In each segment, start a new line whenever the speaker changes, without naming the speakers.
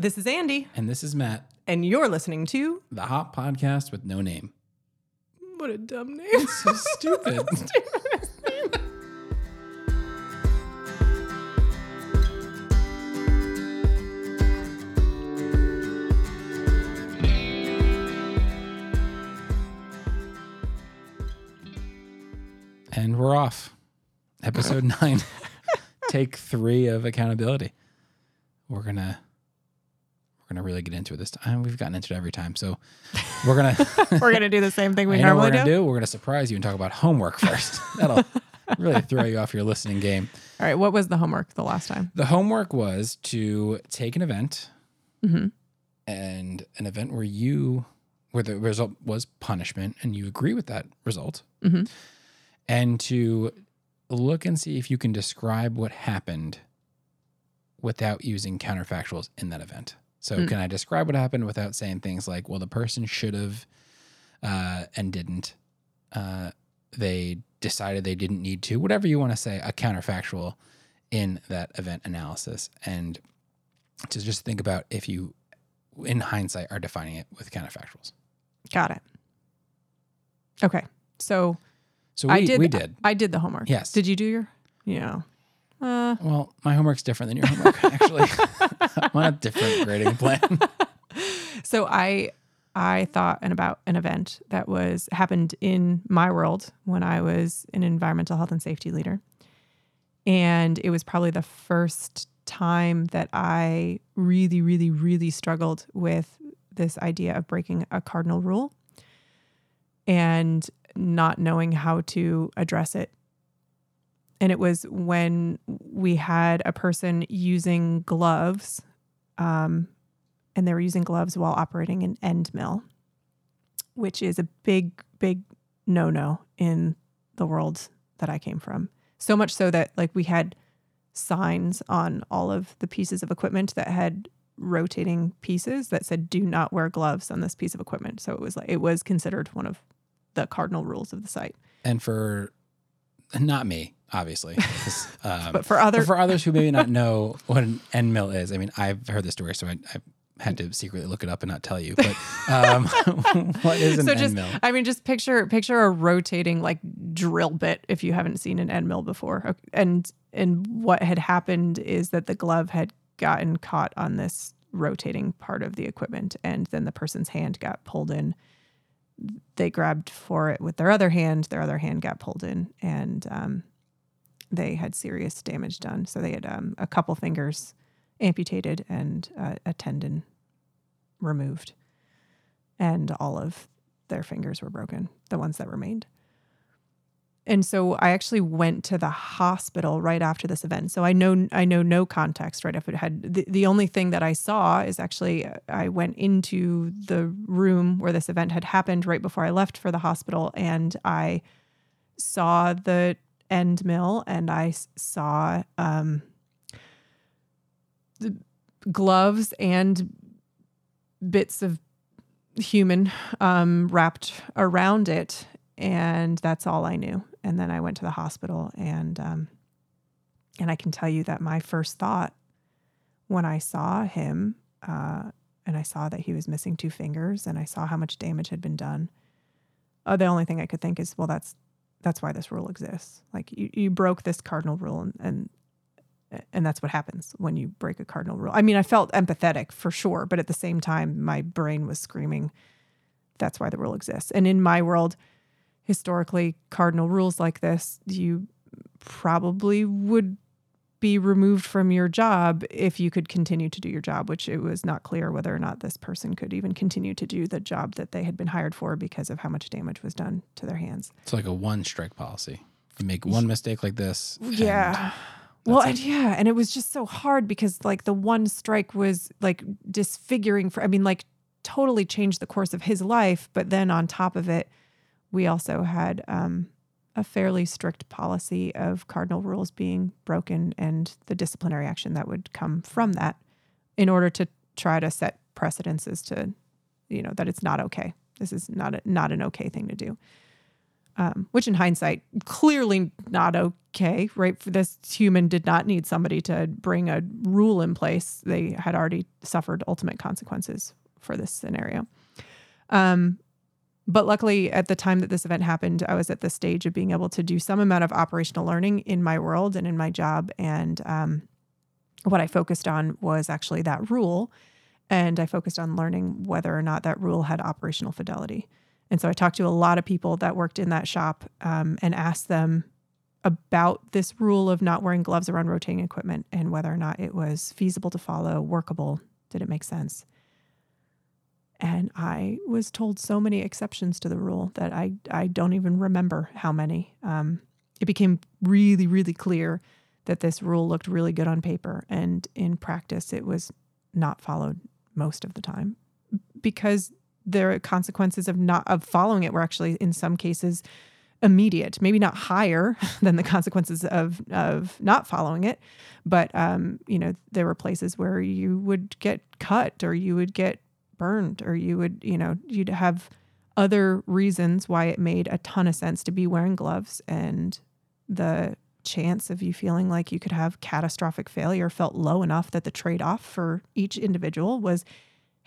This is Andy,
And this is Matt,
and you're listening to
the Hop podcast with no name.
What a Dumb Name.
So stupid. and we're off. Episode nine, take three of accountability. We're gonna we're gonna really get into it this time. We've gotten into it every time, so we're gonna
We're going to do the same thing we
you know what
normally
we're gonna
do.
do? We're gonna surprise you and talk about homework first. That'll really throw you off your listening game.
All right. What was the homework the last time?
The homework was to take an event
Mhm.
and an event where you where the result was punishment and you agree with that result
Mhm.
and to look and see if you can describe what happened without using counterfactuals in that event. So
Mm.
can I describe what happened without saying things like, well, the person should have uh, and didn't. Uh, they decided they didn't need to. Whatever you want to say, a counterfactual in that event analysis, and to just think about if you, in hindsight, are defining it with counterfactuals.
Got it. Okay. So
So we
I did.
we did.
I did the homework.
Yes.
Did you do your? Yeah. Uh,
Well, my homework's different than your homework. Actually, I'm on a different grading plan.
so I I thought and about an event that was happened in my world when I was an environmental health and safety leader. And it was probably the first time that I really, really, really struggled with this idea of breaking a cardinal rule and not knowing how to address it. And it was when we had a person using gloves um, and they were using gloves while operating an end mill, which is a big, big no no in the world that I came from. So much so that like we had signs on all of the pieces of equipment that had rotating pieces that said do not wear gloves on this piece of equipment. So it was like it was considered one of the cardinal rules of the site.
And for not me, obviously, um,
But for other
But for others who maybe not know what an end mill is, I mean, I've heard the story, so I, I had to secretly look it up and not tell you. But um, what is an
so
end
just
mill?
I mean just picture picture a rotating like drill bit if you haven't seen an end mill before. And and what had happened is that the glove had gotten caught on this rotating part of the equipment and then the person's hand got pulled in. They grabbed for it with their other hand, their other hand got pulled in and um, they had serious damage done. So they had um, a couple fingers amputated and uh, a tendon removed and all of their fingers were broken, the ones that remained. And so I actually went to the hospital right after this event. So I know I know no context right if it had the, the only thing that I saw is actually I went into the room where this event had happened right before I left for the hospital and I saw the end mill and I saw um, the gloves and bits of human um, wrapped around it, and that's all I knew. And then I went to the hospital, and um, and I can tell you that my first thought when I saw him, uh, and I saw that he was missing two fingers, and I saw how much damage had been done. Uh, the only thing I could think is, well, that's that's why this rule exists. Like you, you broke this cardinal rule, and, and and that's what happens when you break a cardinal rule. I mean, I felt empathetic for sure, but at the same time, my brain was screaming, that's why the rule exists. And in my world, historically, cardinal rules like this, you probably would be removed from your job if you could continue to do your job, which it was not clear whether or not this person could even continue to do the job that they had been hired for because of how much damage was done to their hands.
It's like a one strike policy. You make one mistake like this.
Yeah. Well, and yeah, and it was just so hard because like the one strike was like disfiguring for I mean like totally changed the course of his life, but then on top of it, we also had um a fairly strict policy of cardinal rules being broken and the disciplinary action that would come from that in order to try to set precedents as to you know that it's not okay. This is not a, not an okay thing to do. um, which in hindsight, clearly not okay, right? For this human did not need somebody to bring a rule in place. They had already suffered ultimate consequences for this scenario. Um, but luckily, at the time that this event happened, I was at the stage of being able to do some amount of operational learning in my world and in my job. And um, what I focused on was actually that rule. And I focused on learning whether or not that rule had operational fidelity. And so I talked to a lot of people that worked in that shop um, and asked them about this rule of not wearing gloves around rotating equipment and whether or not it was feasible to follow, workable, did it make sense? And I was told so many exceptions to the rule that I, I don't even remember how many. Um, it became really, really clear that this rule looked really good on paper. And in practice, it was not followed most of the time because the consequences of not of following it were actually in some cases immediate, maybe not higher than the consequences of of not following it, but um, you know there were places where you would get cut or you would get burned or you would you know you'd have other reasons why it made a ton of sense to be wearing gloves and the chance of you feeling like you could have catastrophic failure felt low enough that the trade off for each individual was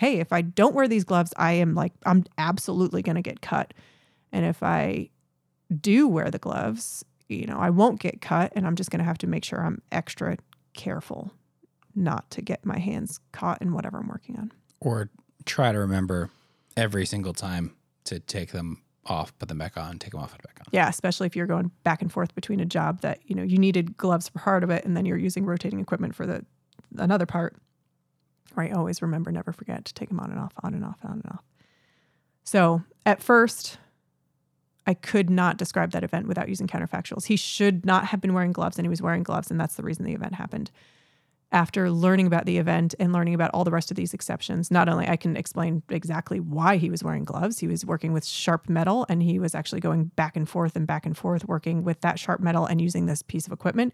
hey, if I don't wear these gloves, I am like, I'm absolutely going to get cut. And if I do wear the gloves, you know, I won't get cut and I'm just going to have to make sure I'm extra careful not to get my hands caught in whatever I'm working on.
Or try to remember every single time to take them off, put them back on, take them off, put them back on.
Yeah, especially if you're going back and forth between a job that, you know, you needed gloves for part of it and then you're using rotating equipment for the another part right? Always remember, never forget to take them on and off, on and off, on and off. So at first, I could not describe that event without using counterfactuals. He should not have been wearing gloves, and he was wearing gloves, and that's the reason the event happened. After learning about the event and learning about all the rest of these exceptions, not only I can explain exactly why he was wearing gloves, he was working with sharp metal and he was actually going back and forth and back and forth working with that sharp metal and using this piece of equipment.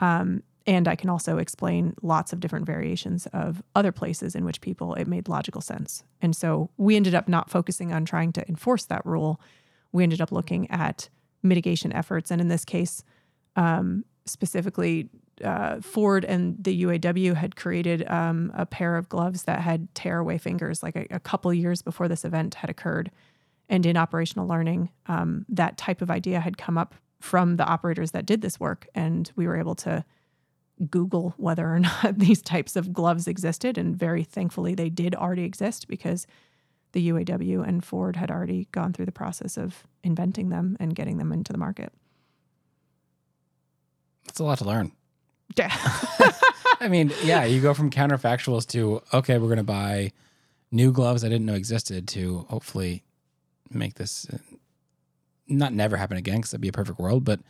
Um, and I can also explain lots of different variations of other places in which people it made logical sense. And so we ended up not focusing on trying to enforce that rule. We ended up looking at mitigation efforts. And in this case, um, specifically, uh, Ford and the UAW had created um, a pair of gloves that had tearaway fingers like a, a couple years before this event had occurred. And in operational learning, um, that type of idea had come up from the operators that did this work. And we were able to Google whether or not these types of gloves existed. And very thankfully, they did already exist because the UAW and Ford had already gone through the process of inventing them and getting them into the market.
It's a lot to learn.
Yeah.
I mean, yeah, you go from counterfactuals to, okay, we're going to buy new gloves I didn't know existed to hopefully make this uh, not never happen again because that'd be a perfect world, but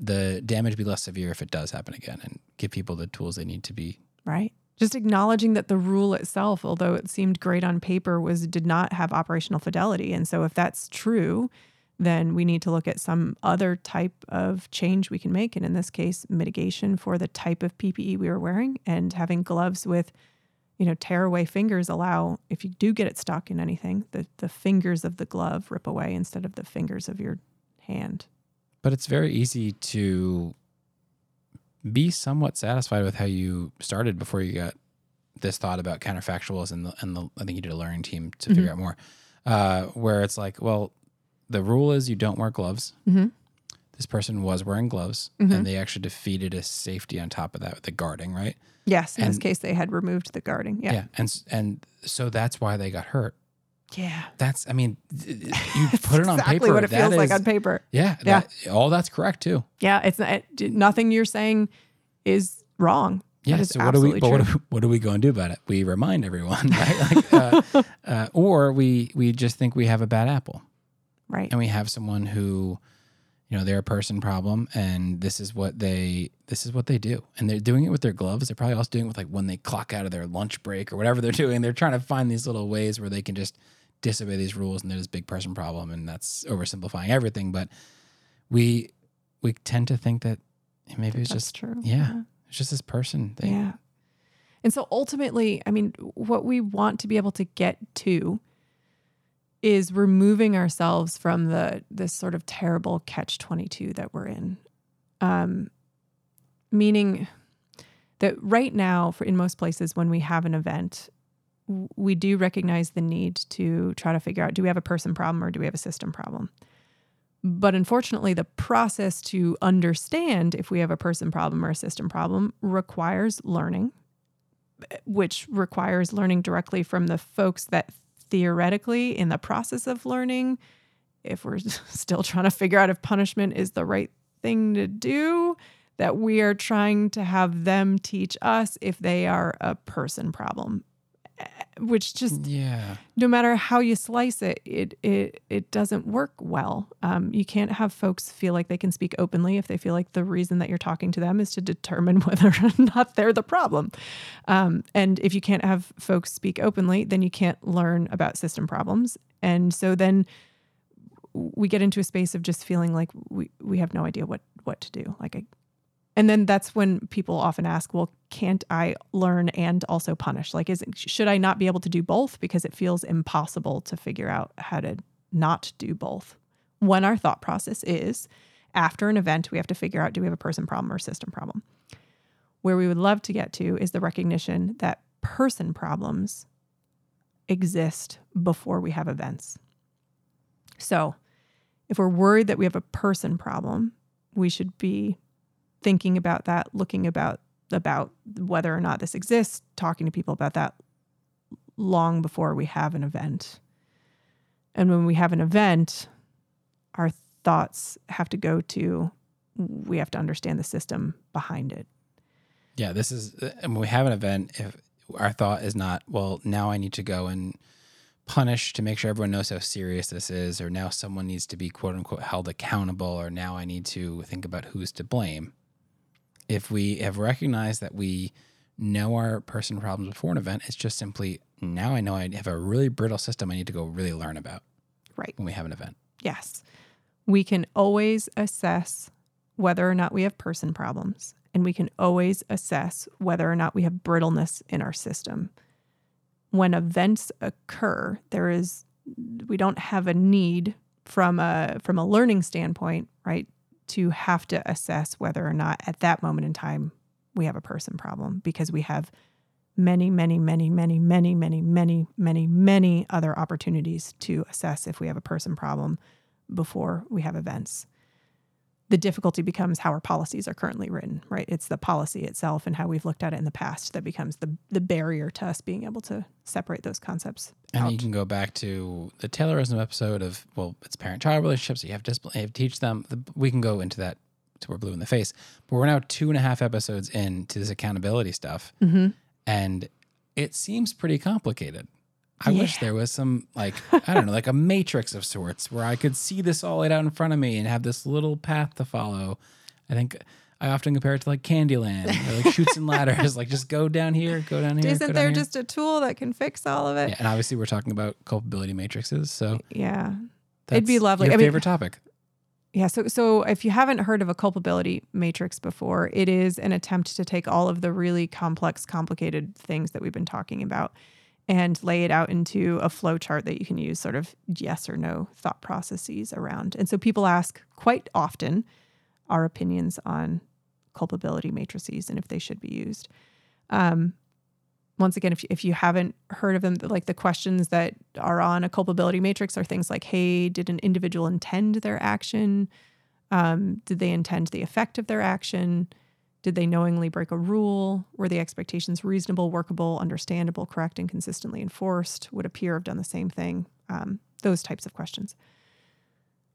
the damage be less severe if it does happen again and give people the tools they need to be
right just acknowledging that the rule itself although it seemed great on paper was did not have operational fidelity and so if that's true then we need to look at some other type of change we can make and in this case mitigation for the type of PPE we were wearing and having gloves with you know tearaway fingers allow if you do get it stuck in anything the the fingers of the glove rip away instead of the fingers of your hand
but it's very easy to be somewhat satisfied with how you started before you got this thought about counterfactuals and the, and the, I think you did a learning team to mm-hmm. figure out more, uh, where it's like, well, the rule is you don't wear gloves. Mm-hmm. This person was wearing gloves, mm-hmm. and they actually defeated a safety on top of that with the guarding, right?
Yes, in and, this case, they had removed the guarding. Yeah, yeah,
and and so that's why they got hurt.
Yeah.
That's, I mean, you put it on
exactly
paper.
what it feels is, like on paper.
Yeah.
Yeah.
That, all that's correct too.
Yeah. It's not, nothing you're saying is wrong.
Yeah. So what do we, but what do, what do we go and do about it? We remind everyone, right? Like, uh, uh, or we, we just think we have a bad apple.
Right.
And we have someone who, you know, they're a person problem and this is what they, this is what they do. And they're doing it with their gloves. They're probably also doing it with like when they clock out of their lunch break or whatever they're doing. They're trying to find these little ways where they can just, disobey these rules and there's this big person problem and that's oversimplifying everything but we we tend to think that maybe it's just
true
yeah, yeah, it's just this person thing
yeah and so ultimately i mean what we want to be able to get to is removing ourselves from the this sort of terrible catch 22 that we're in. Um, meaning that right now for in most places when we have an event we do recognize the need to try to figure out do we have a person problem or do we have a system problem? But unfortunately the process to understand if we have a person problem or a system problem requires learning which requires learning directly from the folks that theoretically in the process of learning if we're still trying to figure out if punishment is the right thing to do that we are trying to have them teach us if they are a person problem which just
Yeah.
no matter how you slice it it it, it doesn't work well. Um, you can't have folks feel like they can speak openly if they feel like the reason that you're talking to them is to determine whether or not they're the problem. Um, and if you can't have folks speak openly then you can't learn about system problems. And so then we get into a space of just feeling like we, we have no idea what what to do. Like I, and then that's when people often ask well can't i learn and also punish? Like is should i not be able to do both? Because it feels impossible to figure out how to not do both. When our thought process is after an event we have to figure out do we have a person problem or system problem? Where we would love to get to is the recognition that person problems exist before we have events. So if we're worried that we have a person problem we should be thinking about that, looking about about whether or not this exists, talking to people about that long before we have an event. And when we have an event, our thoughts have to go to we have to understand the system behind it.
Yeah, this is and when we have an event if our thought is not, well, now I need to go and punish to make sure everyone knows how serious this is or now someone needs to be quote unquote held accountable or now I need to think about who's to blame if we have recognized that we know our person problems before an event, it's just simply now I know I have a really brittle system I need to go really learn about.
Right.
When we have an event.
Yes. We can always assess whether or not we have person problems, and we can always assess whether or not we have brittleness in our system. When events occur, there is we don't have a need from a from a learning standpoint, right, to have to assess whether or not at that moment in time we have a person problem because we have many, many, many, many, many, many, many, many, many other opportunities to assess if we have a person problem before we have events. The difficulty becomes how our policies are currently written, right? It's the policy itself and how we've looked at it in the past that becomes the the barrier to us being able to separate those concepts.
And
out.
you can go back to the Taylorism episode of well, it's parent-child relationships. You have to discipline, you have to teach them. We can go into that till we're blue in the face. But we're now two and a half episodes into this accountability stuff,
Mhm.
and it seems pretty complicated. I
Yeah.
wish there was some like I don't know, like a matrix of sorts where I could see this all laid out in front of me and have this little path to follow. I think I often compare it to like Candyland, or like Chutes and Ladders. Like just go down here, go down here.
Isn't there
here.
just a tool that can fix all of it?
Yeah, and obviously we're talking about culpability matrices, so
Yeah.
that's
It'd be lovely.
Your
I mean-
favorite topic?
Yeah, so so if you haven't heard of a culpability matrix before, it is an attempt to take all of the really complex, complicated things that we've been talking about and lay it out into a flow chart that you can use sort of yes or no thought processes around. And so people ask quite often our opinions on culpability matrices and if they should be used. Um, once again, if you, if you haven't heard of them, like the questions that are on a culpability matrix are things like, hey, did an individual intend their action? Um, did they intend the effect of their action? Did they knowingly break a rule? Were the expectations reasonable, workable, understandable, correct, and consistently enforced? Would a peer have done the same thing? Um, those types of questions.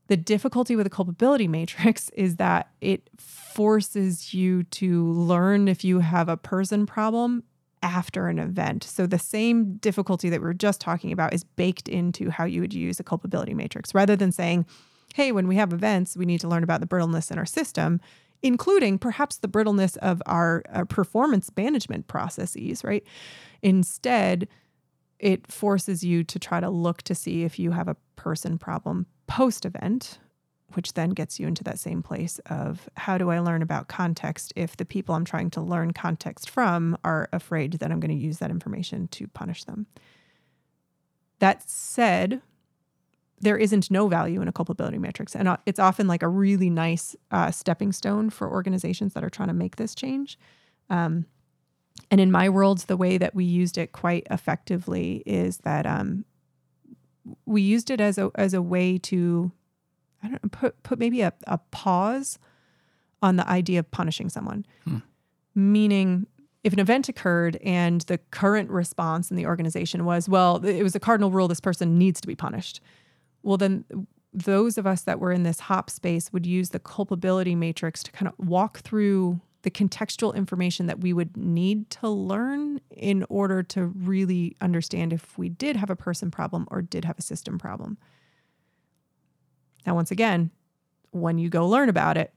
The difficulty with a culpability matrix is that it forces you to learn if you have a person problem after an event. So the same difficulty that we were just talking about is baked into how you would use a culpability matrix rather than saying, hey, when we have events, we need to learn about the brittleness in our system, including perhaps the brittleness of our, our performance management processes, right? Instead, it forces you to try to look to see if you have a person problem post event, which then gets you into that same place of how do I learn about context if the people I'm trying to learn context from are afraid that I'm going to use that information to punish them. That said, there isn't no value in a culpability matrix. And uh, it's often like a really nice uh, stepping stone for organizations that are trying to make this change. Um, and in my world, the way that we used it quite effectively is that um, we used it as a as a way to I don't know, put put maybe a, a pause on the idea of punishing someone.
Hmm.
Meaning if an event occurred and the current response in the organization was, well, it was a cardinal rule this person needs to be punished. Well, then those of us that were in this hop space would use the culpability matrix to kind of walk through the contextual information that we would need to learn in order to really understand if we did have a person problem or did have a system problem. Now, once again, when you go learn about it,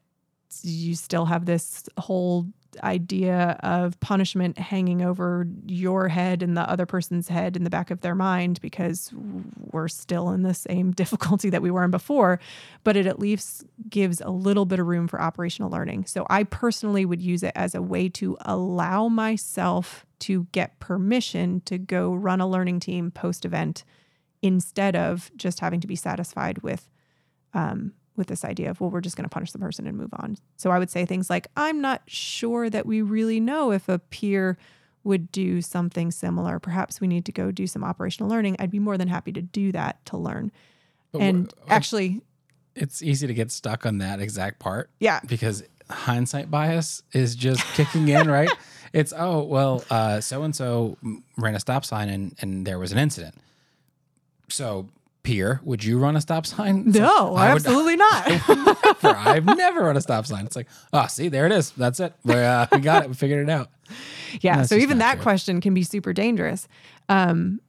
you still have this whole idea of punishment hanging over your head and the other person's head in the back of their mind because we're still in the same difficulty that we were in before, but it at least gives a little bit of room for operational learning. So I personally would use it as a way to allow myself to get permission to go run a learning team post event instead of just having to be satisfied with um, with this idea of, well, we're just going to punish the person and move on. So I would say things like, I'm not sure that we really know if a peer would do something similar. Perhaps we need to go do some operational learning. I'd be more than happy to do that to learn.
But
and
wh-
actually,
it's easy to get stuck on that exact part
yeah,
because hindsight bias is just kicking in, right? It's oh well, so and so ran a stop sign and and there was an incident. So peer, would you run a stop sign? It's
no,
like, I would
absolutely not.
never. I've never run a stop sign. It's like, oh, see, there it is. That's it. We, uh, we got it. We figured it out.
yeah. So even that
true.
question can be super dangerous. Um,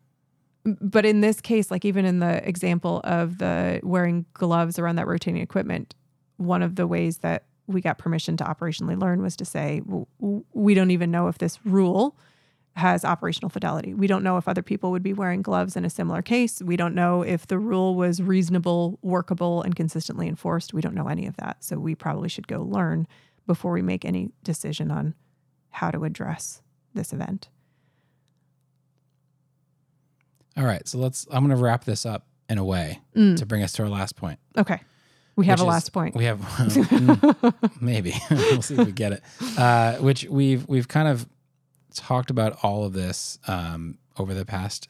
but in this case, like even in the example of the wearing gloves around that rotating equipment, one of the ways that we got permission to operationally learn was to say, "W- w- we don't even know if this rule has operational fidelity. We don't know if other people would be wearing gloves in a similar case. We don't know if the rule was reasonable, workable, and consistently enforced. We don't know any of that. So we probably should go learn before we make any decision on how to address this event.
All right. So let's, I'm going to wrap this up in a way
Mm.
to bring us to our last point.
Okay. We have a
is-
last point.
We have mm, maybe we'll see if we get it. Uh, which we've we've kind of talked about all of this um, over the past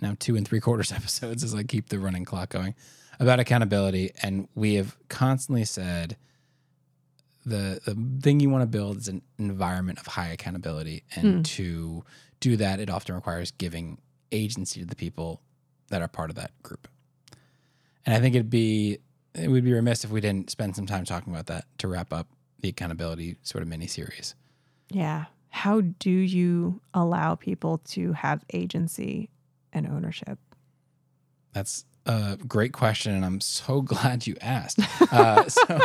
now two and three quarters episodes as I keep the running clock going about accountability, and we have constantly said the the thing you want to build is an environment of high accountability, and
Mm.
to do that, it often requires giving agency to the people that are part of that group. And I think it'd be it would be remiss if we didn't spend some time talking about that to wrap up the accountability sort of mini series.
yeah. How do you allow people to have agency and ownership?
That's a great question, and I'm so glad you asked. Uh, so,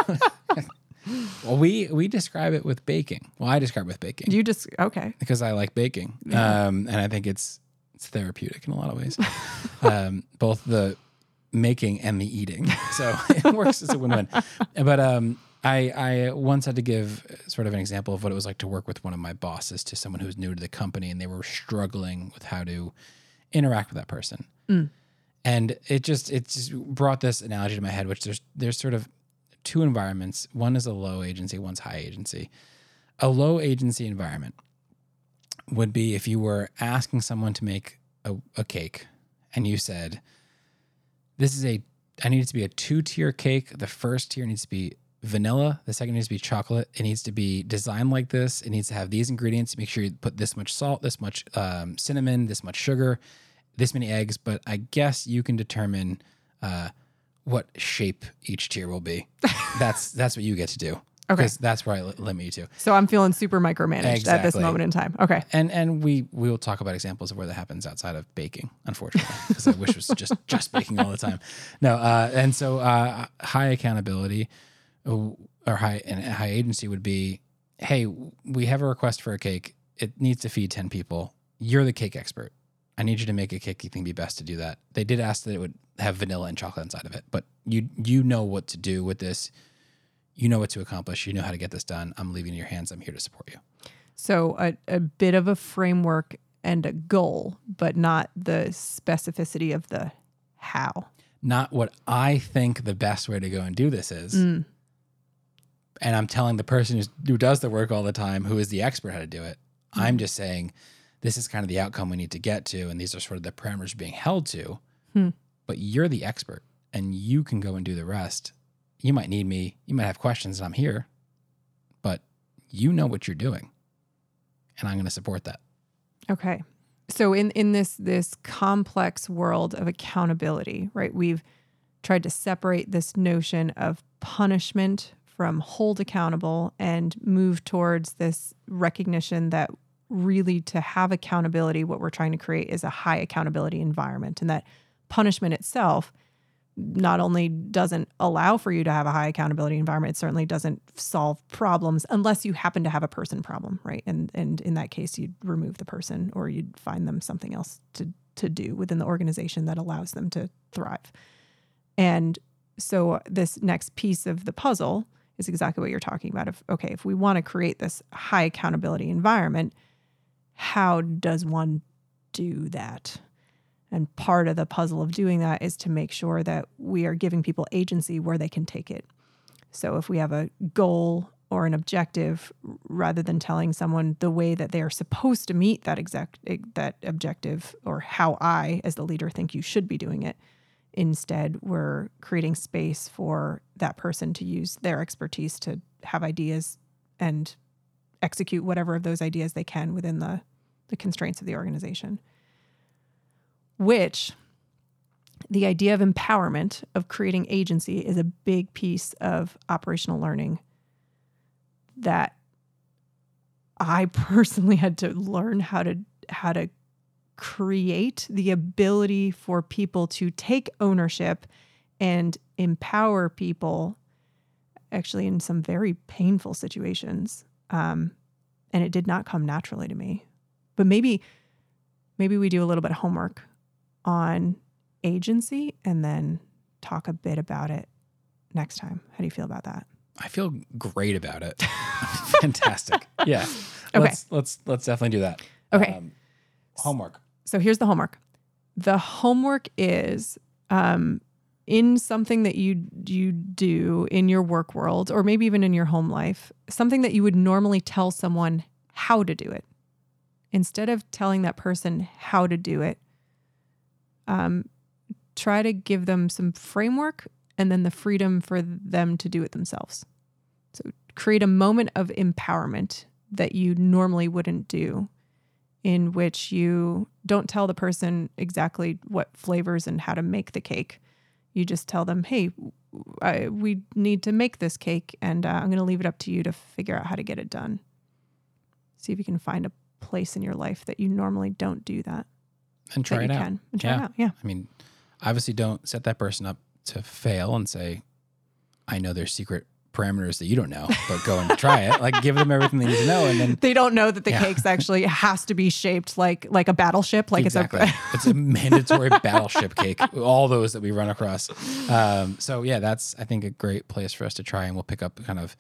well, we we describe it with baking. Well, I describe it with baking
You just, okay.
because I like baking,
Yeah.
um, and I think it's it's therapeutic in a lot of ways, um, both the making and the eating. So it works as a win-win. But um, I I once had to give sort of an example of what it was like to work with one of my bosses to someone who was new to the company, and they were struggling with how to interact with that person.
Mm.
And it just it just brought this analogy to my head, which there's there's sort of two environments. One is a low agency, one's high agency. A low agency environment would be if you were asking someone to make a, a cake and you said, This is a I need it to be a two tier cake. The first tier needs to be vanilla. The second needs to be chocolate. It needs to be designed like this. It needs to have these ingredients. Make sure you put this much salt, this much um, cinnamon, this much sugar, this many eggs. But I guess you can determine uh, what shape each tier will be. that's that's what you get to do.
Okay.
Because that's where I li- limit you to.
So I'm feeling super micromanaged at this moment in time. Okay.
And and we we will talk about examples of where that happens outside of baking, unfortunately, because I wish it was just just baking all the time. No, uh, and so uh, high accountability or high and high agency would be, hey, we have a request for a cake. It needs to feed ten people. You're the cake expert. I need you to make a cake you think be best to do that. They did ask that it would have vanilla and chocolate inside of it, but you you know what to do with this. You know what to accomplish. You know how to get this done. I'm leaving in your hands. I'm here to support you.
So a, a bit of a framework and a goal, but not the specificity of the how.
not what I think the best way to go and do this is.
Mm.
And I'm telling the person who's, who does the work all the time, who is the expert how to do it.
Mm.
I'm just saying this is kind of the outcome we need to get to, and these are sort of the parameters being held to.
Hmm.
But you're the expert, and you can go and do the rest. You might need me. You might have questions, and I'm here. But you know what you're doing, and I'm going to support that.
Okay. So in in this this complex world of accountability, right? We've tried to separate this notion of punishment from hold accountable and move towards this recognition that really to have accountability what we're trying to create is a high accountability environment and that punishment itself not only doesn't allow for you to have a high accountability environment, it certainly doesn't solve problems unless you happen to have a person problem, right? And and in that case, you'd remove the person or you'd find them something else to to do within the organization that allows them to thrive. And so this next piece of the puzzle is exactly what you're talking about. If okay, if we want to create this high accountability environment, how does one do that? And part of the puzzle of doing that is to make sure that we are giving people agency where they can take it. So if we have a goal or an objective, rather than telling someone the way that they are supposed to meet that exact that objective or how I, as the leader, think you should be doing it, instead we're creating space for that person to use their expertise to have ideas and execute whatever of those ideas they can within the the constraints of the organization. Which the idea of empowerment, of creating agency, is a big piece of operational learning that I personally had to learn how to how to create the ability for people to take ownership and empower people actually in some very painful situations um, and it did not come naturally to me but maybe maybe we do a little bit of homework on agency and then talk a bit about it next time. How do you feel about that?
I feel great about it. Fantastic. Yeah.
Okay.
Let's let's let's definitely do that.
Okay.
Um, homework.
So here's the homework. The homework is um, in something that you you do in your work world or maybe even in your home life, something that you would normally tell someone how to do it. Instead of telling that person how to do it, um, try to give them some framework and then the freedom for them to do it themselves. So create a moment of empowerment that you normally wouldn't do, in which you don't tell the person exactly what flavors and how to make the cake. You just tell them, hey, I, we need to make this cake, and uh, I'm going to leave it up to you to figure out how to get it done. See if you can find a place in your life that you normally don't do that
And try it out.
can and try
Yeah.
it out. Yeah.
I mean, obviously, don't set that person up to fail and say, "I know their secret parameters that you don't know," but go and try it. Like, give them everything they need to know, and then
They don't know that the
Yeah.
cake's actually has to be shaped like like a battleship, like
exactly,
it's a
it's a mandatory battleship cake. All those that we run across. Um, so yeah, that's I think a great place for us to try, and we'll pick up kind of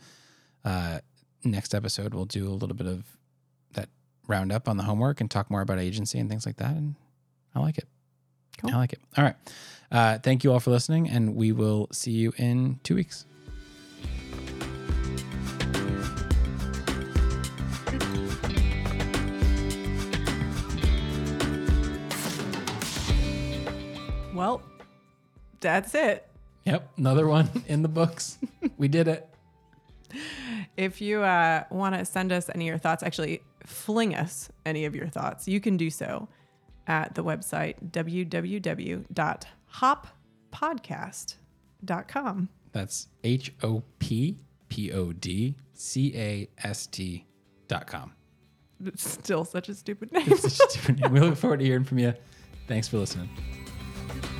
uh, next episode. We'll do a little bit of that roundup on the homework and talk more about agency and things like that. And I like it.
Cool.
I like it. All right. Uh, thank you all for listening, and we will see you in two weeks.
Well, that's it.
Yep, another one in the books. we did it.
If you uh, want to send us any of your thoughts, actually fling us any of your thoughts, you can do so at the website www.hoppodcast.com.
That's H O P P O D C A S T dot com.
It's still such a stupid name.
It's such a stupid name. We look forward to hearing from you. Thanks for listening you.